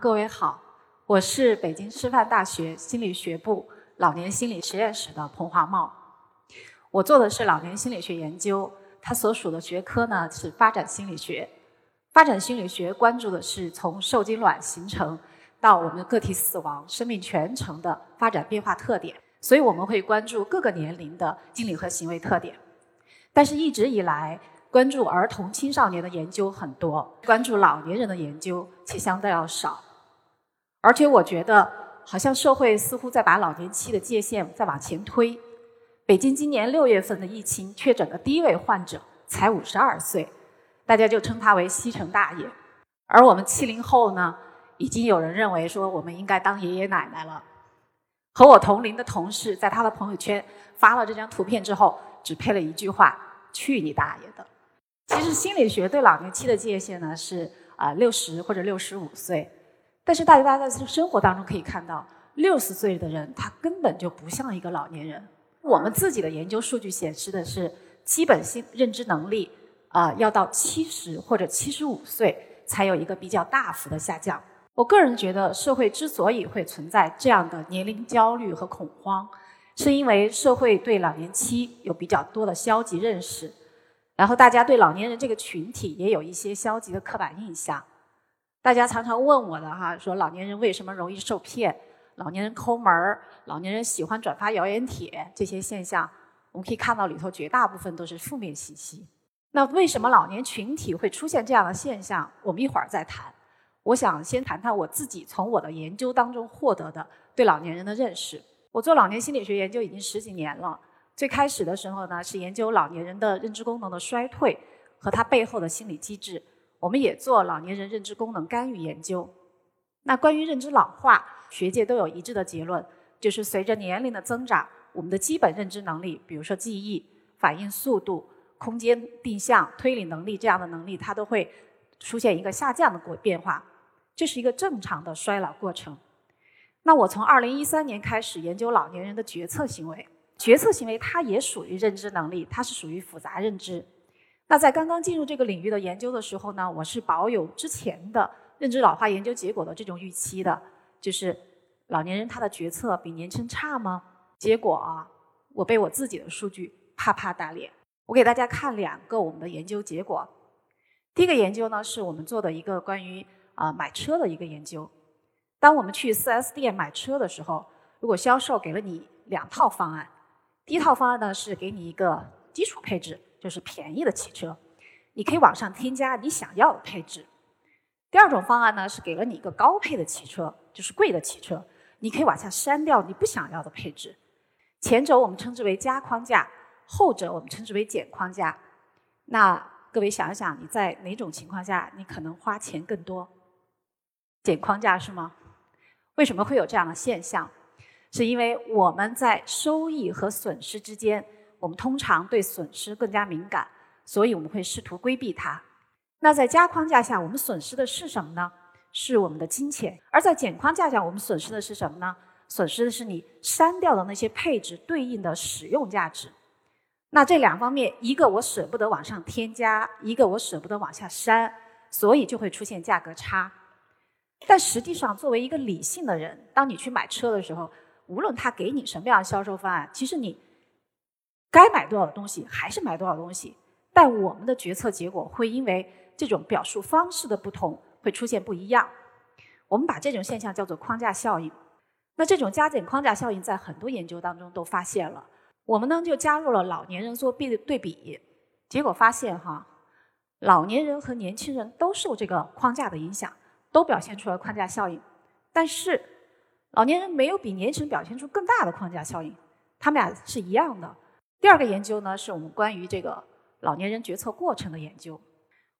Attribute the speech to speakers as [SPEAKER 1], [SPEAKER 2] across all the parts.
[SPEAKER 1] 各位好，我是北京师范大学心理学部老年心理实验室的彭华茂。我做的是老年心理学研究，它所属的学科呢是发展心理学。发展心理学关注的是从受精卵形成到我们个体死亡、生命全程的发展变化特点，所以我们会关注各个年龄的心理和行为特点。但是，一直以来，关注儿童青少年的研究很多，关注老年人的研究却相对要少。而且我觉得，好像社会似乎在把老年期的界限再往前推。北京今年六月份的疫情确诊的第一位患者才五十二岁，大家就称他为西城大爷。而我们七零后呢，已经有人认为说我们应该当爷爷奶奶了。和我同龄的同事在他的朋友圈发了这张图片之后，只配了一句话：“去你大爷的！”其实心理学对老年期的界限呢是啊六十或者六十五岁。但是大家在生活当中可以看到，六十岁的人他根本就不像一个老年人。我们自己的研究数据显示的是，基本性认知能力啊要到七十或者七十五岁才有一个比较大幅的下降。我个人觉得，社会之所以会存在这样的年龄焦虑和恐慌，是因为社会对老年期有比较多的消极认识，然后大家对老年人这个群体也有一些消极的刻板印象。大家常常问我的哈，说老年人为什么容易受骗？老年人抠门儿，老年人喜欢转发谣言帖，这些现象，我们可以看到里头绝大部分都是负面信息。那为什么老年群体会出现这样的现象？我们一会儿再谈。我想先谈谈我自己从我的研究当中获得的对老年人的认识。我做老年心理学研究已经十几年了，最开始的时候呢，是研究老年人的认知功能的衰退和它背后的心理机制。我们也做老年人认知功能干预研究。那关于认知老化，学界都有一致的结论，就是随着年龄的增长，我们的基本认知能力，比如说记忆、反应速度、空间定向、推理能力这样的能力，它都会出现一个下降的过变化。这是一个正常的衰老过程。那我从二零一三年开始研究老年人的决策行为，决策行为它也属于认知能力，它是属于复杂认知。那在刚刚进入这个领域的研究的时候呢，我是保有之前的认知老化研究结果的这种预期的，就是老年人他的决策比年轻差吗？结果啊，我被我自己的数据啪啪打脸。我给大家看两个我们的研究结果。第一个研究呢，是我们做的一个关于啊买车的一个研究。当我们去 4S 店买车的时候，如果销售给了你两套方案，第一套方案呢是给你一个基础配置。就是便宜的汽车，你可以往上添加你想要的配置。第二种方案呢，是给了你一个高配的汽车，就是贵的汽车，你可以往下删掉你不想要的配置。前者我们称之为加框架，后者我们称之为减框架。那各位想一想，你在哪种情况下你可能花钱更多？减框架是吗？为什么会有这样的现象？是因为我们在收益和损失之间。我们通常对损失更加敏感，所以我们会试图规避它。那在加框架下，我们损失的是什么呢？是我们的金钱；而在减框架下，我们损失的是什么呢？损失的是你删掉的那些配置对应的使用价值。那这两方面，一个我舍不得往上添加，一个我舍不得往下删，所以就会出现价格差。但实际上，作为一个理性的人，当你去买车的时候，无论他给你什么样的销售方案，其实你。该买多少东西还是买多少东西，但我们的决策结果会因为这种表述方式的不同会出现不一样。我们把这种现象叫做框架效应。那这种加减框架效应在很多研究当中都发现了。我们呢就加入了老年人做对对比，结果发现哈，老年人和年轻人都受这个框架的影响，都表现出了框架效应。但是老年人没有比年轻人表现出更大的框架效应，他们俩是一样的。第二个研究呢，是我们关于这个老年人决策过程的研究。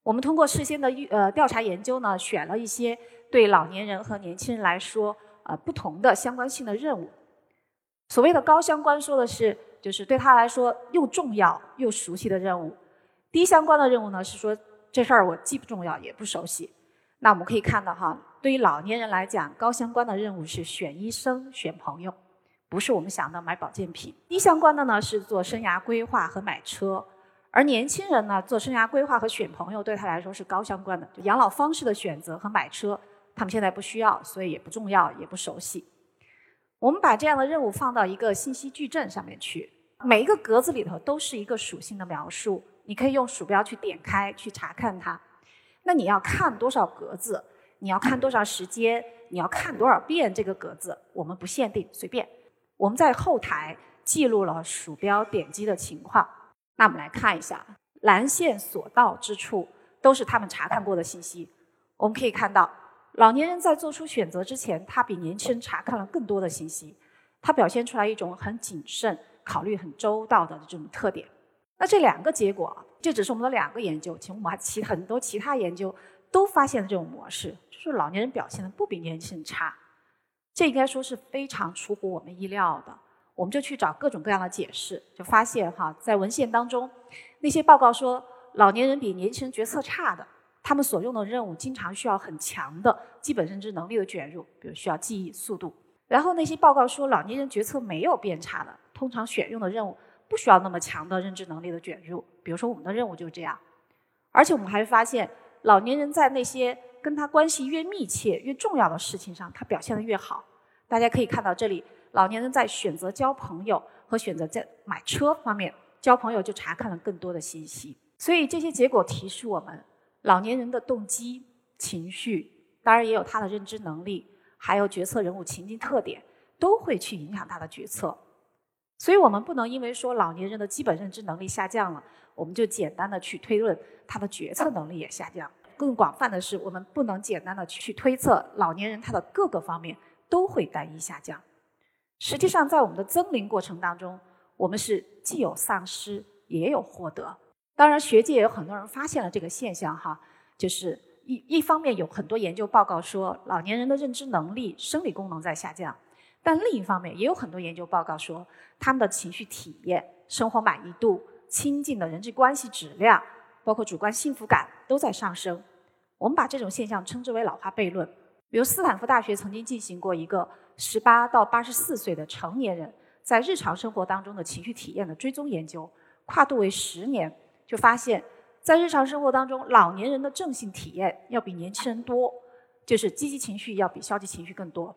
[SPEAKER 1] 我们通过事先的预呃调查研究呢，选了一些对老年人和年轻人来说呃不同的相关性的任务。所谓的高相关，说的是就是对他来说又重要又熟悉的任务。低相关的任务呢，是说这事儿我既不重要也不熟悉。那我们可以看到哈，对于老年人来讲，高相关的任务是选医生、选朋友。不是我们想的买保健品，低相关的呢是做生涯规划和买车，而年轻人呢做生涯规划和选朋友对他来说是高相关的，就养老方式的选择和买车，他们现在不需要，所以也不重要，也不熟悉。我们把这样的任务放到一个信息矩阵上面去，每一个格子里头都是一个属性的描述，你可以用鼠标去点开去查看它。那你要看多少格子？你要看多长时间？你要看多少遍这个格子？我们不限定，随便。我们在后台记录了鼠标点击的情况。那我们来看一下，蓝线所到之处都是他们查看过的信息。我们可以看到。老年人在做出选择之前，他比年轻人查看了更多的信息，他表现出来一种很谨慎、考虑很周到的这种特点。那这两个结果，这只是我们的两个研究，其实我们还其很多其他研究都发现了这种模式，就是老年人表现的不比年轻人差。这应该说是非常出乎我们意料的。我们就去找各种各样的解释，就发现哈，在文献当中，那些报告说老年人比年轻人决策差的。他们所用的任务经常需要很强的基本认知能力的卷入，比如需要记忆速度。然后那些报告说老年人决策没有变差的，通常选用的任务不需要那么强的认知能力的卷入，比如说我们的任务就是这样。而且我们还发现，老年人在那些跟他关系越密切、越重要的事情上，他表现得越好。大家可以看到这里，老年人在选择交朋友和选择在买车方面，交朋友就查看了更多的信息。所以这些结果提示我们。老年人的动机、情绪，当然也有他的认知能力，还有决策人物情境特点，都会去影响他的决策。所以我们不能因为说老年人的基本认知能力下降了，我们就简单的去推论他的决策能力也下降。更广泛的是，我们不能简单的去推测老年人他的各个方面都会单一下降。实际上，在我们的增龄过程当中，我们是既有丧失，也有获得。当然，学界也有很多人发现了这个现象，哈，就是一一方面有很多研究报告说老年人的认知能力、生理功能在下降，但另一方面也有很多研究报告说他们的情绪体验、生活满意度、亲近的人际关系质量，包括主观幸福感都在上升。我们把这种现象称之为老化悖论。比如斯坦福大学曾经进行过一个十八到八十四岁的成年人在日常生活当中的情绪体验的追踪研究，跨度为十年。就发现，在日常生活当中，老年人的正性体验要比年轻人多，就是积极情绪要比消极情绪更多，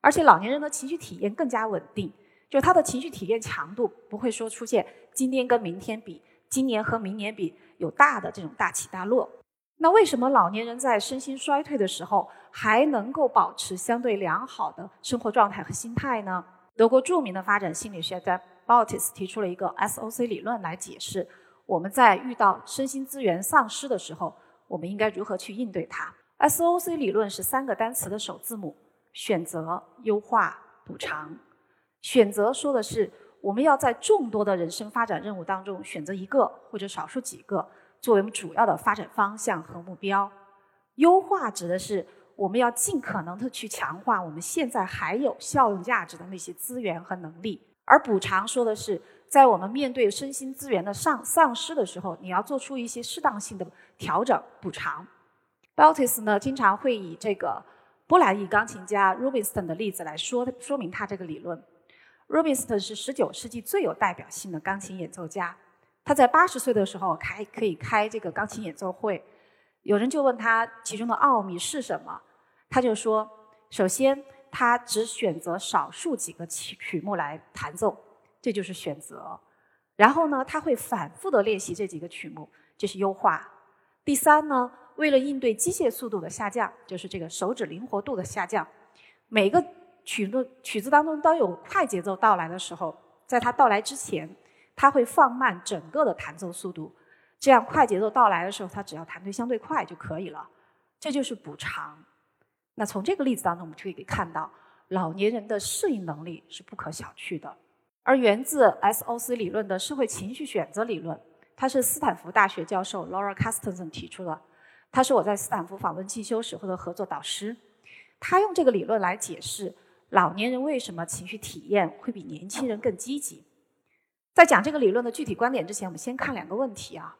[SPEAKER 1] 而且老年人的情绪体验更加稳定，就他的情绪体验强度不会说出现今天跟明天比，今年和明年比有大的这种大起大落。那为什么老年人在身心衰退的时候还能够保持相对良好的生活状态和心态呢？德国著名的发展心理学家 Baltis 提出了一个 SOC 理论来解释。我们在遇到身心资源丧失的时候，我们应该如何去应对它？SOC 理论是三个单词的首字母：选择、优化、补偿。选择说的是我们要在众多的人生发展任务当中选择一个或者少数几个作为我们主要的发展方向和目标。优化指的是我们要尽可能的去强化我们现在还有效用价值的那些资源和能力，而补偿说的是。在我们面对身心资源的丧丧失的时候，你要做出一些适当性的调整补偿。Baltis 呢，经常会以这个波兰裔钢琴家 Rubinstein 的例子来说说明他这个理论。Rubinstein 是19世纪最有代表性的钢琴演奏家，他在80岁的时候开可以开这个钢琴演奏会。有人就问他其中的奥秘是什么，他就说：首先，他只选择少数几个曲曲目来弹奏。这就是选择，然后呢，他会反复的练习这几个曲目，这是优化。第三呢，为了应对机械速度的下降，就是这个手指灵活度的下降，每个曲目曲子当中当有快节奏到来的时候，在它到来之前，他会放慢整个的弹奏速度，这样快节奏到来的时候，他只要弹对相对快就可以了。这就是补偿。那从这个例子当中，我们就可以看到，老年人的适应能力是不可小觑的。而源自 SOC 理论的社会情绪选择理论，它是斯坦福大学教授 Laura Carstensen 提出的。他是我在斯坦福访问进修时候的合作导师。他用这个理论来解释老年人为什么情绪体验会比年轻人更积极。在讲这个理论的具体观点之前，我们先看两个问题啊。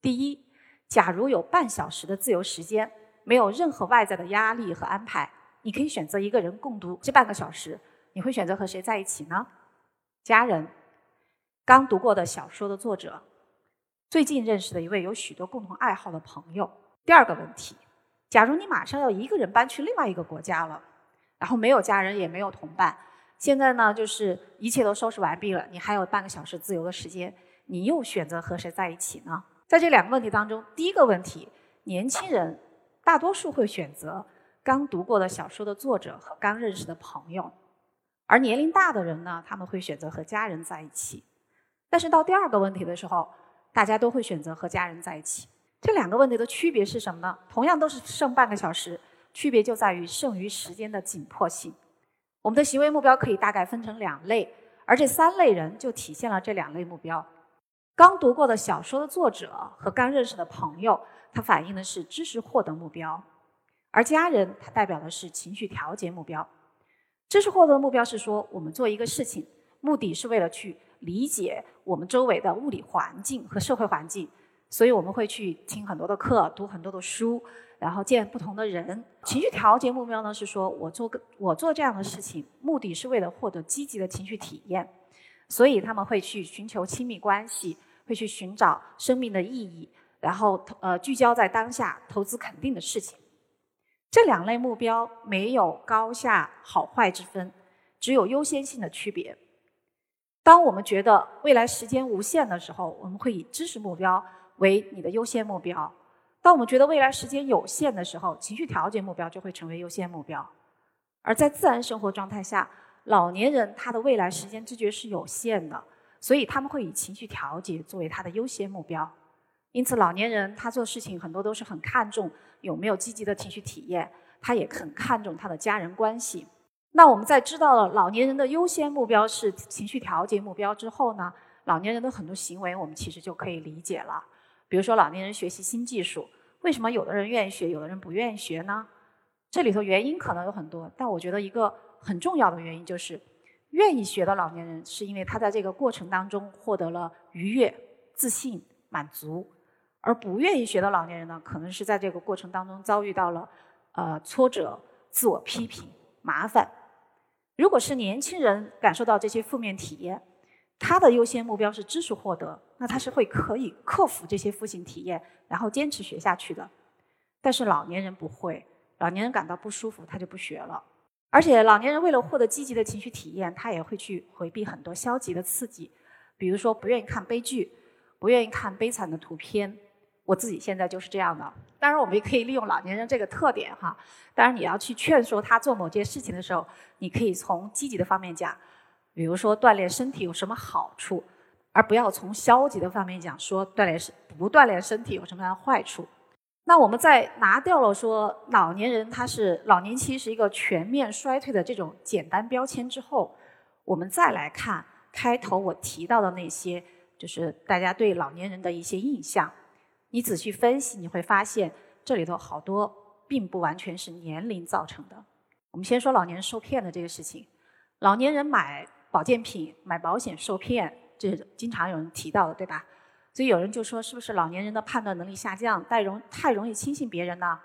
[SPEAKER 1] 第一，假如有半小时的自由时间，没有任何外在的压力和安排，你可以选择一个人共读这半个小时，你会选择和谁在一起呢？家人，刚读过的小说的作者，最近认识的一位有许多共同爱好的朋友。第二个问题，假如你马上要一个人搬去另外一个国家了，然后没有家人也没有同伴，现在呢就是一切都收拾完毕了，你还有半个小时自由的时间，你又选择和谁在一起呢？在这两个问题当中，第一个问题，年轻人大多数会选择刚读过的小说的作者和刚认识的朋友，而年龄大的人呢，他们会选择和家人在一起。但是到第二个问题的时候，大家都会选择和家人在一起。这两个问题的区别是什么呢？同样都是剩半个小时，区别就在于剩余时间的紧迫性。我们的行为目标可以大概分成两类，而这三类人就体现了这两类目标。刚读过的小说的作者和刚认识的朋友，它反映的是知识获得目标；而家人，它代表的是情绪调节目标。知识获得的目标是说，我们做一个事情，目的是为了去理解我们周围的物理环境和社会环境，所以我们会去听很多的课，读很多的书，然后见不同的人。情绪调节目标呢，是说我做个我做这样的事情，目的是为了获得积极的情绪体验。所以他们会去寻求亲密关系，会去寻找生命的意义，然后呃聚焦在当下，投资肯定的事情。这两类目标没有高下好坏之分，只有优先性的区别。当我们觉得未来时间无限的时候，我们会以知识目标为你的优先目标；当我们觉得未来时间有限的时候，情绪调节目标就会成为优先目标。而在自然生活状态下。老年人他的未来时间知觉是有限的，所以他们会以情绪调节作为他的优先目标。因此，老年人他做事情很多都是很看重有没有积极的情绪体验，他也很看重他的家人关系。那我们在知道了老年人的优先目标是情绪调节目标之后呢，老年人的很多行为我们其实就可以理解了。比如说，老年人学习新技术，为什么有的人愿意学，有的人不愿意学呢？这里头原因可能有很多，但我觉得一个。很重要的原因就是，愿意学的老年人是因为他在这个过程当中获得了愉悦、自信、满足；而不愿意学的老年人呢，可能是在这个过程当中遭遇到了呃挫折、自我批评、麻烦。如果是年轻人感受到这些负面体验，他的优先目标是知识获得，那他是会可以克服这些负性体验，然后坚持学下去的。但是老年人不会，老年人感到不舒服，他就不学了。而且老年人为了获得积极的情绪体验，他也会去回避很多消极的刺激，比如说不愿意看悲剧，不愿意看悲惨的图片。我自己现在就是这样的。当然，我们也可以利用老年人这个特点哈。当然，你要去劝说他做某件事情的时候，你可以从积极的方面讲，比如说锻炼身体有什么好处，而不要从消极的方面讲，说锻炼身不锻炼身体有什么样的坏处。那我们在拿掉了说老年人他是老年期是一个全面衰退的这种简单标签之后，我们再来看开头我提到的那些，就是大家对老年人的一些印象。你仔细分析，你会发现这里头好多并不完全是年龄造成的。我们先说老年人受骗的这个事情，老年人买保健品、买保险受骗，这经常有人提到的，对吧？所以有人就说，是不是老年人的判断能力下降，太容太容易轻信别人呢？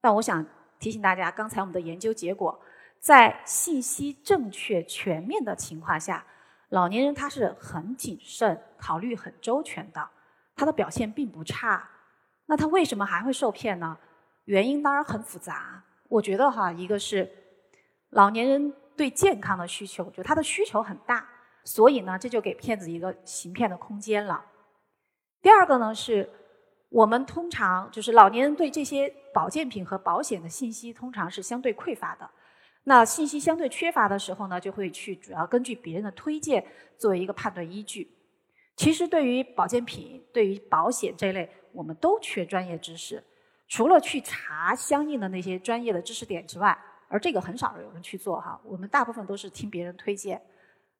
[SPEAKER 1] 但我想提醒大家，刚才我们的研究结果，在信息正确全面的情况下，老年人他是很谨慎、考虑很周全的，他的表现并不差。那他为什么还会受骗呢？原因当然很复杂。我觉得哈，一个是老年人对健康的需求，就他的需求很大，所以呢，这就给骗子一个行骗的空间了。第二个呢是，我们通常就是老年人对这些保健品和保险的信息通常是相对匮乏的。那信息相对缺乏的时候呢，就会去主要根据别人的推荐作为一个判断依据。其实对于保健品、对于保险这类，我们都缺专业知识。除了去查相应的那些专业的知识点之外，而这个很少有人去做哈。我们大部分都是听别人推荐，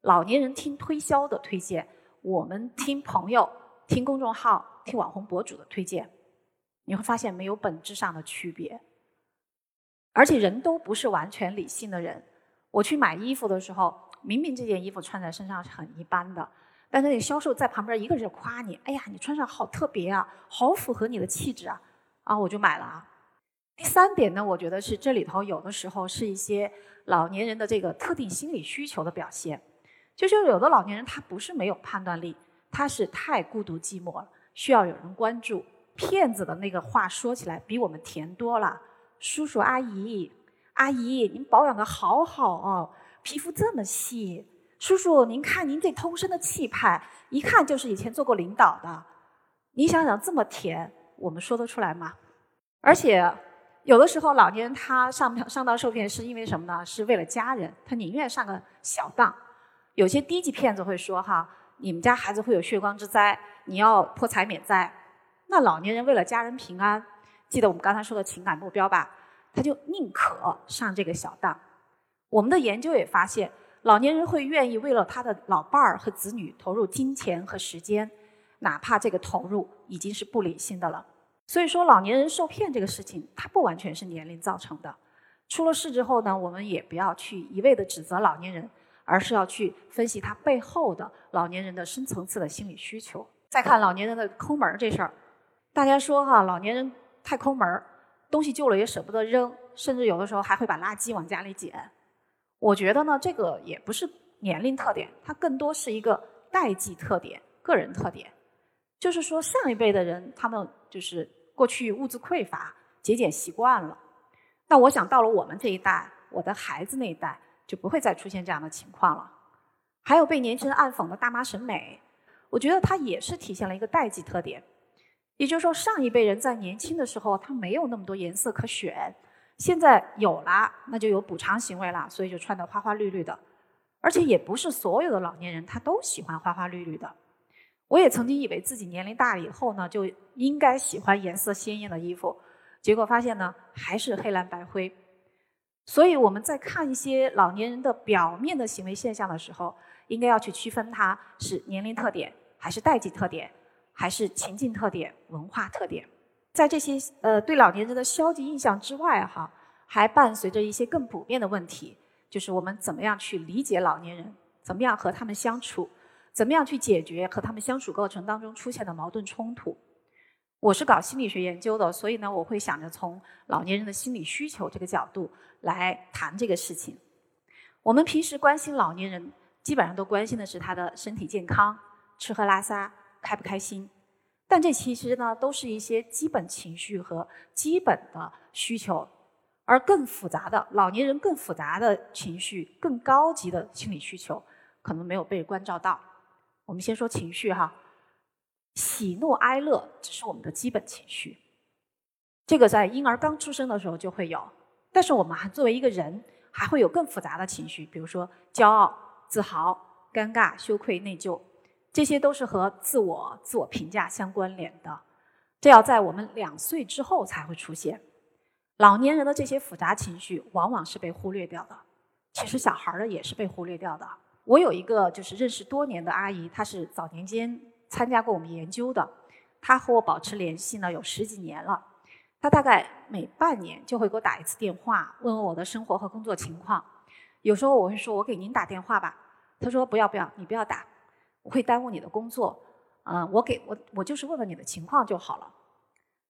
[SPEAKER 1] 老年人听推销的推荐，我们听朋友。听公众号、听网红博主的推荐，你会发现没有本质上的区别。而且人都不是完全理性的人。我去买衣服的时候，明明这件衣服穿在身上是很一般的，但是那销售在旁边一个人夸你：“哎呀，你穿上好特别啊，好符合你的气质啊！”啊，我就买了啊。第三点呢，我觉得是这里头有的时候是一些老年人的这个特定心理需求的表现，就是有的老年人他不是没有判断力。他是太孤独寂寞了，需要有人关注。骗子的那个话说起来比我们甜多了。叔叔阿姨，阿姨，您保养的好好哦，皮肤这么细。叔叔，您看您这通身的气派，一看就是以前做过领导的。你想想，这么甜，我们说得出来吗？而且，有的时候老年人他上上当受骗是因为什么呢？是为了家人，他宁愿上个小当。有些低级骗子会说：“哈，你们家孩子会有血光之灾，你要破财免灾。”那老年人为了家人平安，记得我们刚才说的情感目标吧？他就宁可上这个小当。我们的研究也发现。老年人会愿意为了他的老伴儿和子女投入金钱和时间，哪怕这个投入已经是不理性的了。所以说，老年人受骗这个事情，它不完全是年龄造成的。出了事之后呢，我们也不要去一味的指责老年人，而是要去分析他背后的老年人的深层次的心理需求。再看老年人的抠门儿这事儿，大家说哈，老年人太抠门儿，东西旧了也舍不得扔，甚至有的时候还会把垃圾往家里捡。我觉得呢，这个也不是年龄特点，它更多是一个代际特点、个人特点。就是说，上一辈的人他们就是过去物资匮乏、节俭习惯了。那我想到了我们这一代，我的孩子那一代就不会再出现这样的情况了。还有被年轻人暗讽的大妈审美，我觉得它也是体现了一个代际特点。也就是说，上一辈人在年轻的时候，他没有那么多颜色可选。现在有了，那就有补偿行为了，所以就穿得花花绿绿的，而且也不是所有的老年人他都喜欢花花绿绿的。我也曾经以为自己年龄大了以后呢，就应该喜欢颜色鲜艳的衣服，结果发现呢，还是黑蓝白灰。所以我们在看一些老年人的表面的行为现象的时候，应该要去区分它是年龄特点，还是代际特点，还是情境特点、文化特点。在这些呃对老年人的消极印象之外，哈，还伴随着一些更普遍的问题，就是我们怎么样去理解老年人，怎么样和他们相处，怎么样去解决和他们相处过程当中出现的矛盾冲突。我是搞心理学研究的，所以呢，我会想着从老年人的心理需求这个角度来谈这个事情。我们平时关心老年人，基本上都关心的是他的身体健康、吃喝拉撒、开不开心。但这其实呢，都是一些基本情绪和基本的需求，而更复杂的老年人更复杂的情绪、更高级的心理需求，可能没有被关照到。我们先说情绪哈，喜怒哀乐只是我们的基本情绪，这个在婴儿刚出生的时候就会有。但是我们还作为一个人，还会有更复杂的情绪，比如说骄傲、自豪、尴尬、羞愧、内疚。这些都是和自我、自我评价相关联的，这要在我们两岁之后才会出现。老年人的这些复杂情绪往往是被忽略掉的，其实小孩儿的也是被忽略掉的。我有一个就是认识多年的阿姨，她是早年间参加过我们研究的，她和我保持联系呢有十几年了。她大概每半年就会给我打一次电话，问问我的生活和工作情况。有时候我会说：“我给您打电话吧。”她说：“不要不要，你不要打。”我会耽误你的工作，嗯，我给我我就是问问你的情况就好了。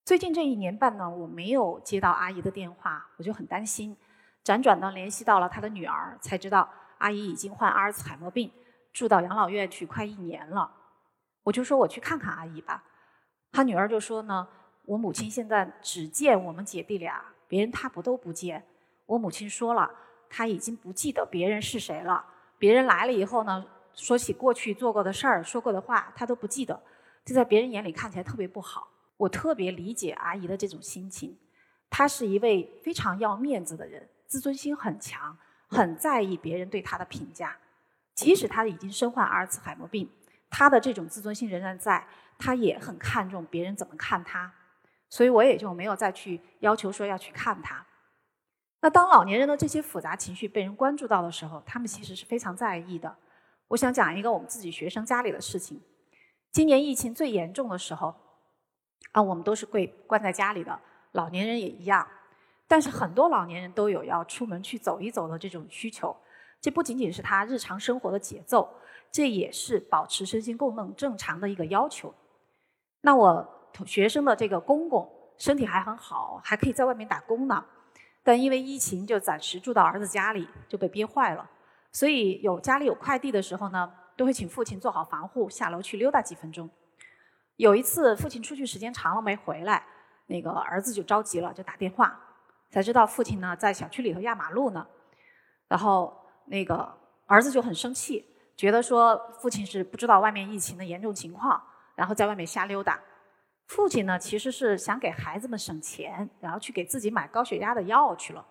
[SPEAKER 1] 最近这一年半呢，我没有接到阿姨的电话，我就很担心。辗转呢联系到了她的女儿，才知道阿姨已经患阿尔茨海默病，住到养老院去快一年了。我就说我去看看阿姨吧。她女儿就说呢，我母亲现在只见我们姐弟俩，别人她不都不见。我母亲说了，她已经不记得别人是谁了。别人来了以后呢？说起过去做过的事儿、说过的话，她都不记得，这在别人眼里看起来特别不好。我特别理解阿姨的这种心情，她是一位非常要面子的人，自尊心很强，很在意别人对他的评价。即使他已经身患阿尔茨海默病，他的这种自尊心仍然在，他也很看重别人怎么看他。所以我也就没有再去要求说要去看他。那当老年人的这些复杂情绪被人关注到的时候，他们其实是非常在意的。我想讲一个我们自己学生家里的事情。今年疫情最严重的时候，啊，我们都是被关在家里的，老年人也一样。但是很多老年人都有要出门去走一走的这种需求。这不仅仅是他日常生活的节奏，这也是保持身心功能正常的一个要求。那我学生的这个公公身体还很好，还可以在外面打工呢，但因为疫情就暂时住到儿子家里，就被憋坏了。所以有家里有快递的时候呢，都会请父亲做好防护，下楼去溜达几分钟。有一次，父亲出去时间长了没回来，那个儿子就着急了，就打电话，才知道父亲呢在小区里头压马路呢。然后那个儿子就很生气，觉得说父亲是不知道外面疫情的严重情况，然后在外面瞎溜达。父亲呢其实是想给孩子们省钱，然后去给自己买高血压的药去了。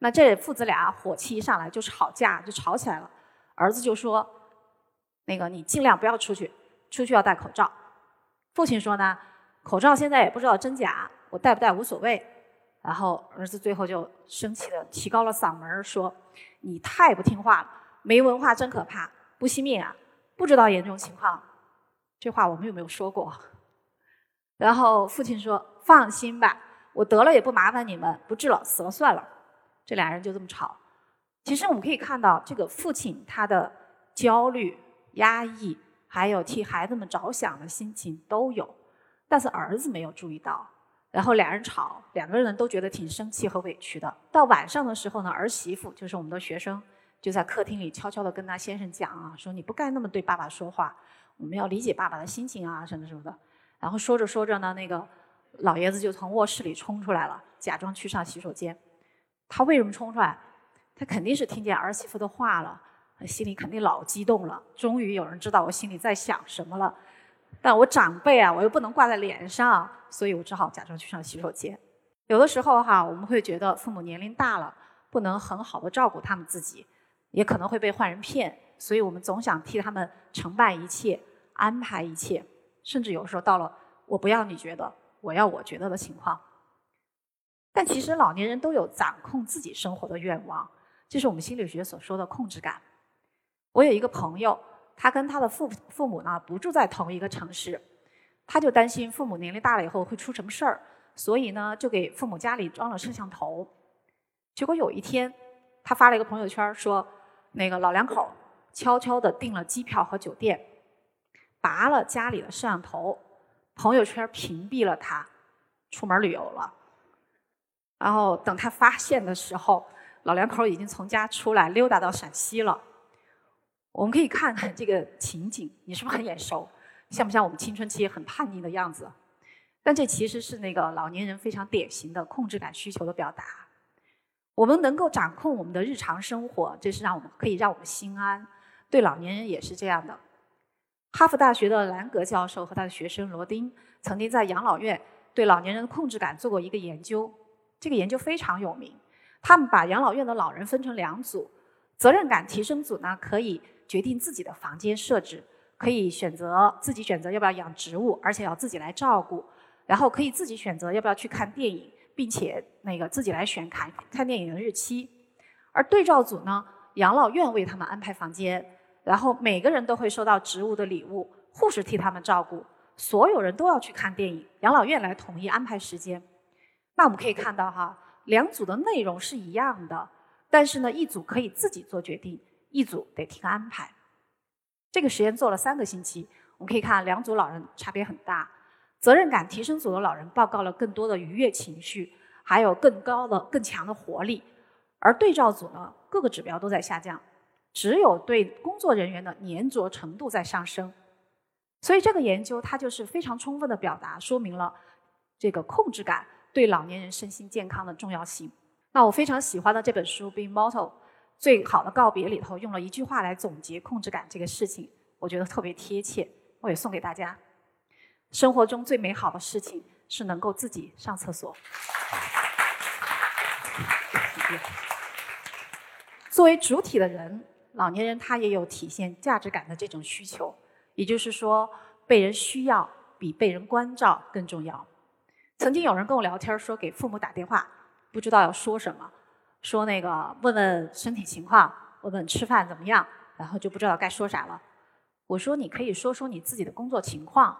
[SPEAKER 1] 那这父子俩火气一上来就吵架，就吵起来了。儿子就说：“那个你尽量不要出去，出去要戴口罩。”父亲说呢，口罩现在也不知道真假，我戴不戴无所谓。然后儿子最后就生气的提高了嗓门说：“你太不听话了，没文化真可怕，不惜命啊，不知道严重情况。”这话我们有没有说过？然后父亲说：“放心吧，我得了也不麻烦你们，不治了，死了算了。”这俩人就这么吵。其实我们可以看到，这个父亲他的焦虑、压抑。还有替孩子们着想的心情都有，但是儿子没有注意到，然后俩人吵，两个人都觉得挺生气和委屈的。到晚上的时候呢，儿媳妇就是我们的学生，就在客厅里悄悄地跟他先生讲啊，说你不该那么对爸爸说话，我们要理解爸爸的心情啊，什么什么的。然后说着说着呢，那个老爷子就从卧室里冲出来了，假装去上洗手间。他为什么冲出来？他肯定是听见儿媳妇的话了。心里肯定老激动了，终于有人知道我心里在想什么了。但我长辈啊，我又不能挂在脸上，所以我只好假装去上洗手间。有的时候哈，我们会觉得父母年龄大了，不能很好的照顾他们自己，也可能会被坏人骗，所以我们总想替他们承办一切、安排一切，甚至有时候到了我不要你觉得，我要我觉得的情况。但其实老年人都有掌控自己生活的愿望，这是我们心理学所说的控制感。我有一个朋友，他跟他的父父母呢不住在同一个城市，他就担心父母年龄大了以后会出什么事儿，所以呢就给父母家里装了摄像头。结果有一天，他发了一个朋友圈说，那个老两口悄悄地订了机票和酒店，拔了家里的摄像头，朋友圈屏蔽了他，出门旅游了。然后等他发现的时候，老两口已经从家出来溜达到陕西了。我们可以看看这个情景，你是不是很眼熟？像不像我们青春期很叛逆的样子？但这其实是那个老年人非常典型的控制感需求的表达。我们能够掌控我们的日常生活，这是让我们可以让我们心安。对老年人也是这样的。哈佛大学的兰格教授和他的学生罗丁曾经在养老院对老年人的控制感做过一个研究，这个研究非常有名。他们把养老院的老人分成两组，责任感提升组呢可以。决定自己的房间设置，可以选择自己选择要不要养植物，而且要自己来照顾。然后可以自己选择要不要去看电影，并且那个自己来选看看电影的日期。而对照组呢，养老院为他们安排房间，然后每个人都会收到植物的礼物，护士替他们照顾，所有人都要去看电影，养老院来统一安排时间。那我们可以看到哈，两组的内容是一样的，但是呢，一组可以自己做决定。一组得听安排，这个实验做了三个星期，我们可以看两组老人差别很大。责任感提升组的老人报告了更多的愉悦情绪，还有更高的、更强的活力，而对照组呢，各个指标都在下降，只有对工作人员的粘着程度在上升。所以这个研究它就是非常充分的表达，说明了这个控制感对老年人身心健康的重要性。那我非常喜欢的这本书《Be Mortal》。最好的告别里头用了一句话来总结控制感这个事情，我觉得特别贴切，我也送给大家。生活中最美好的事情是能够自己上厕所。作为主体的人，老年人他也有体现价值感的这种需求，也就是说，被人需要比被人关照更重要。曾经有人跟我聊天说，给父母打电话不知道要说什么。说那个问问身体情况，问问吃饭怎么样，然后就不知道该说啥了。我说你可以说说你自己的工作情况。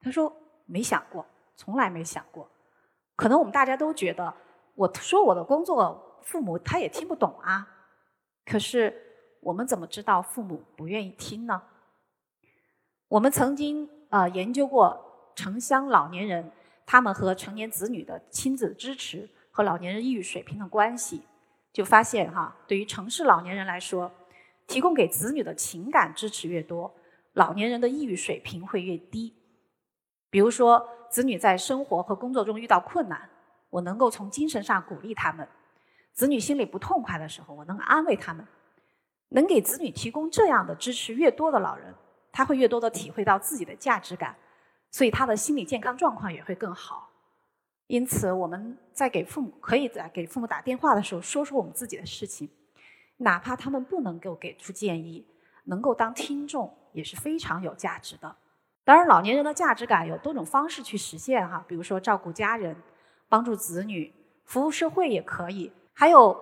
[SPEAKER 1] 他说没想过，从来没想过。可能我们大家都觉得，我说我的工作，父母他也听不懂啊。可是我们怎么知道父母不愿意听呢？我们曾经呃研究过城乡老年人他们和成年子女的亲子支持和老年人抑郁水平的关系。就发现哈，对于城市老年人来说，提供给子女的情感支持越多，老年人的抑郁水平会越低。比如说，子女在生活和工作中遇到困难，我能够从精神上鼓励他们；子女心里不痛快的时候，我能安慰他们。能给子女提供这样的支持越多的老人，他会越多的体会到自己的价值感，所以他的心理健康状况也会更好。因此，我们在给父母可以在给父母打电话的时候，说说我们自己的事情，哪怕他们不能够给出建议，能够当听众也是非常有价值的。当然，老年人的价值感有多种方式去实现哈，比如说照顾家人、帮助子女、服务社会也可以。还有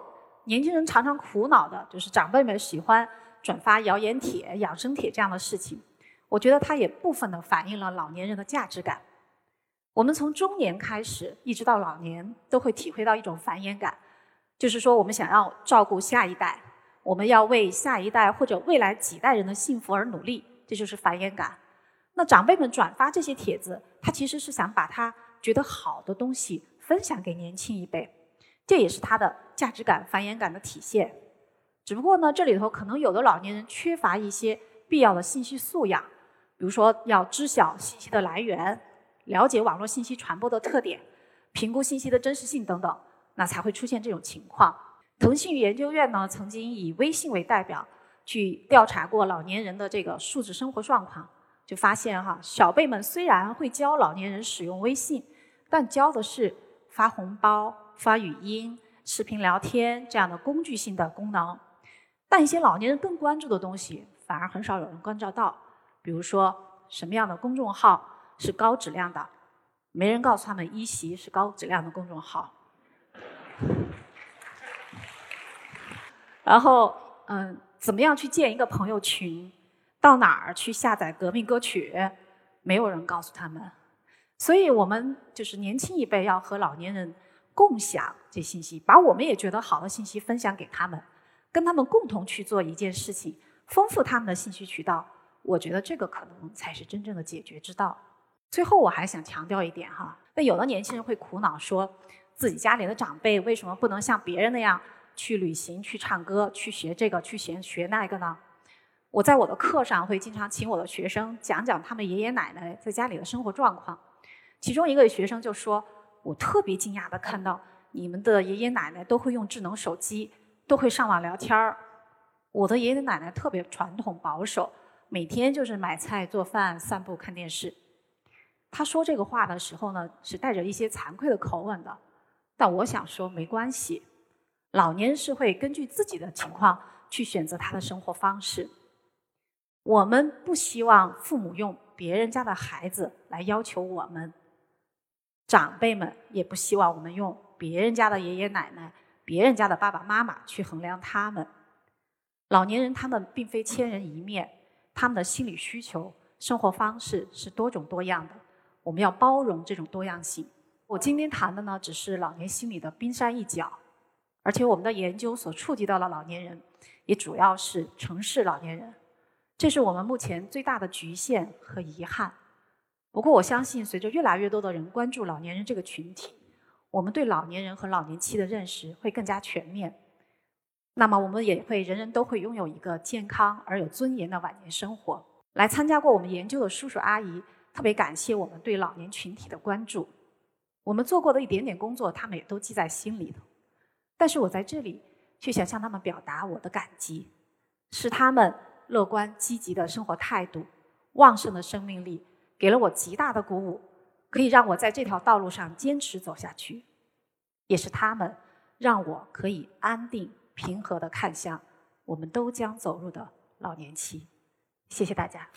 [SPEAKER 1] 年轻人常常苦恼的就是长辈们喜欢转发谣言帖、养生帖这样的事情，我觉得它也部分的反映了老年人的价值感。我们从中年开始一直到老年，都会体会到一种繁衍感，就是说我们想要照顾下一代，我们要为下一代或者未来几代人的幸福而努力，这就是繁衍感。那长辈们转发这些帖子，他其实是想把他觉得好的东西分享给年轻一辈，这也是他的价值感、繁衍感的体现。只不过呢，这里头可能有的老年人缺乏一些必要的信息素养，比如说要知晓信息的来源，了解网络信息传播的特点，评估信息的真实性等等，那才会出现这种情况。腾讯研究院呢，曾经以微信为代表去调查过老年人的这个数字生活状况。就发现哈，小辈们虽然会教老年人使用微信，但教的是发红包、发语音、视频聊天这样的工具性的功能，但一些老年人更关注的东西，反而很少有人关照到。比如说，什么样的公众号是高质量的？没人告诉他们一席是高质量的公众号。然后，嗯，怎么样去建一个朋友群？到哪儿去下载革命歌曲？没有人告诉他们，所以我们就是年轻一辈要和老年人共享这信息，把我们也觉得好的信息分享给他们，跟他们共同去做一件事情，丰富他们的信息渠道。我觉得这个可能才是真正的解决之道。最后我还想强调一点哈，那有的年轻人会苦恼说，自己家里的长辈为什么不能像别人那样去旅行、去唱歌、去学这个、去学学那个呢？我在我的课上会经常请我的学生讲讲他们爷爷奶奶在家里的生活状况。其中一个学生就说：“我特别惊讶的看到你们的爷爷奶奶都会用智能手机，都会上网聊天儿。我的爷爷奶奶特别传统保守，每天就是买菜做饭、散步看电视。”他说这个话的时候呢，是带着一些惭愧的口吻的。但我想说没关系，老年人是会根据自己的情况去选择他的生活方式。我们不希望父母用别人家的孩子来要求我们，长辈们也不希望我们用别人家的爷爷奶奶、别人家的爸爸妈妈去衡量他们。老年人他们并非千人一面，他们的心理需求、生活方式是多种多样的，我们要包容这种多样性。我今天谈的呢，只是老年心理的冰山一角，而且我们的研究所触及到了老年人，也主要是城市老年人。这是我们目前最大的局限和遗憾。不过，我相信随着越来越多的人关注老年人这个群体，我们对老年人和老年期的认识会更加全面。那么，我们也会人人都会拥有一个健康而有尊严的晚年生活。来参加过我们研究的叔叔阿姨，特别感谢我们对老年群体的关注。我们做过的一点点工作，他们也都记在心里头。但是我在这里却想向他们表达我的感激，是他们。乐观积极的生活态度，旺盛的生命力，给了我极大的鼓舞，可以让我在这条道路上坚持走下去。也是他们，让我可以安定平和的看向我们都将走入的老年期。谢谢大家。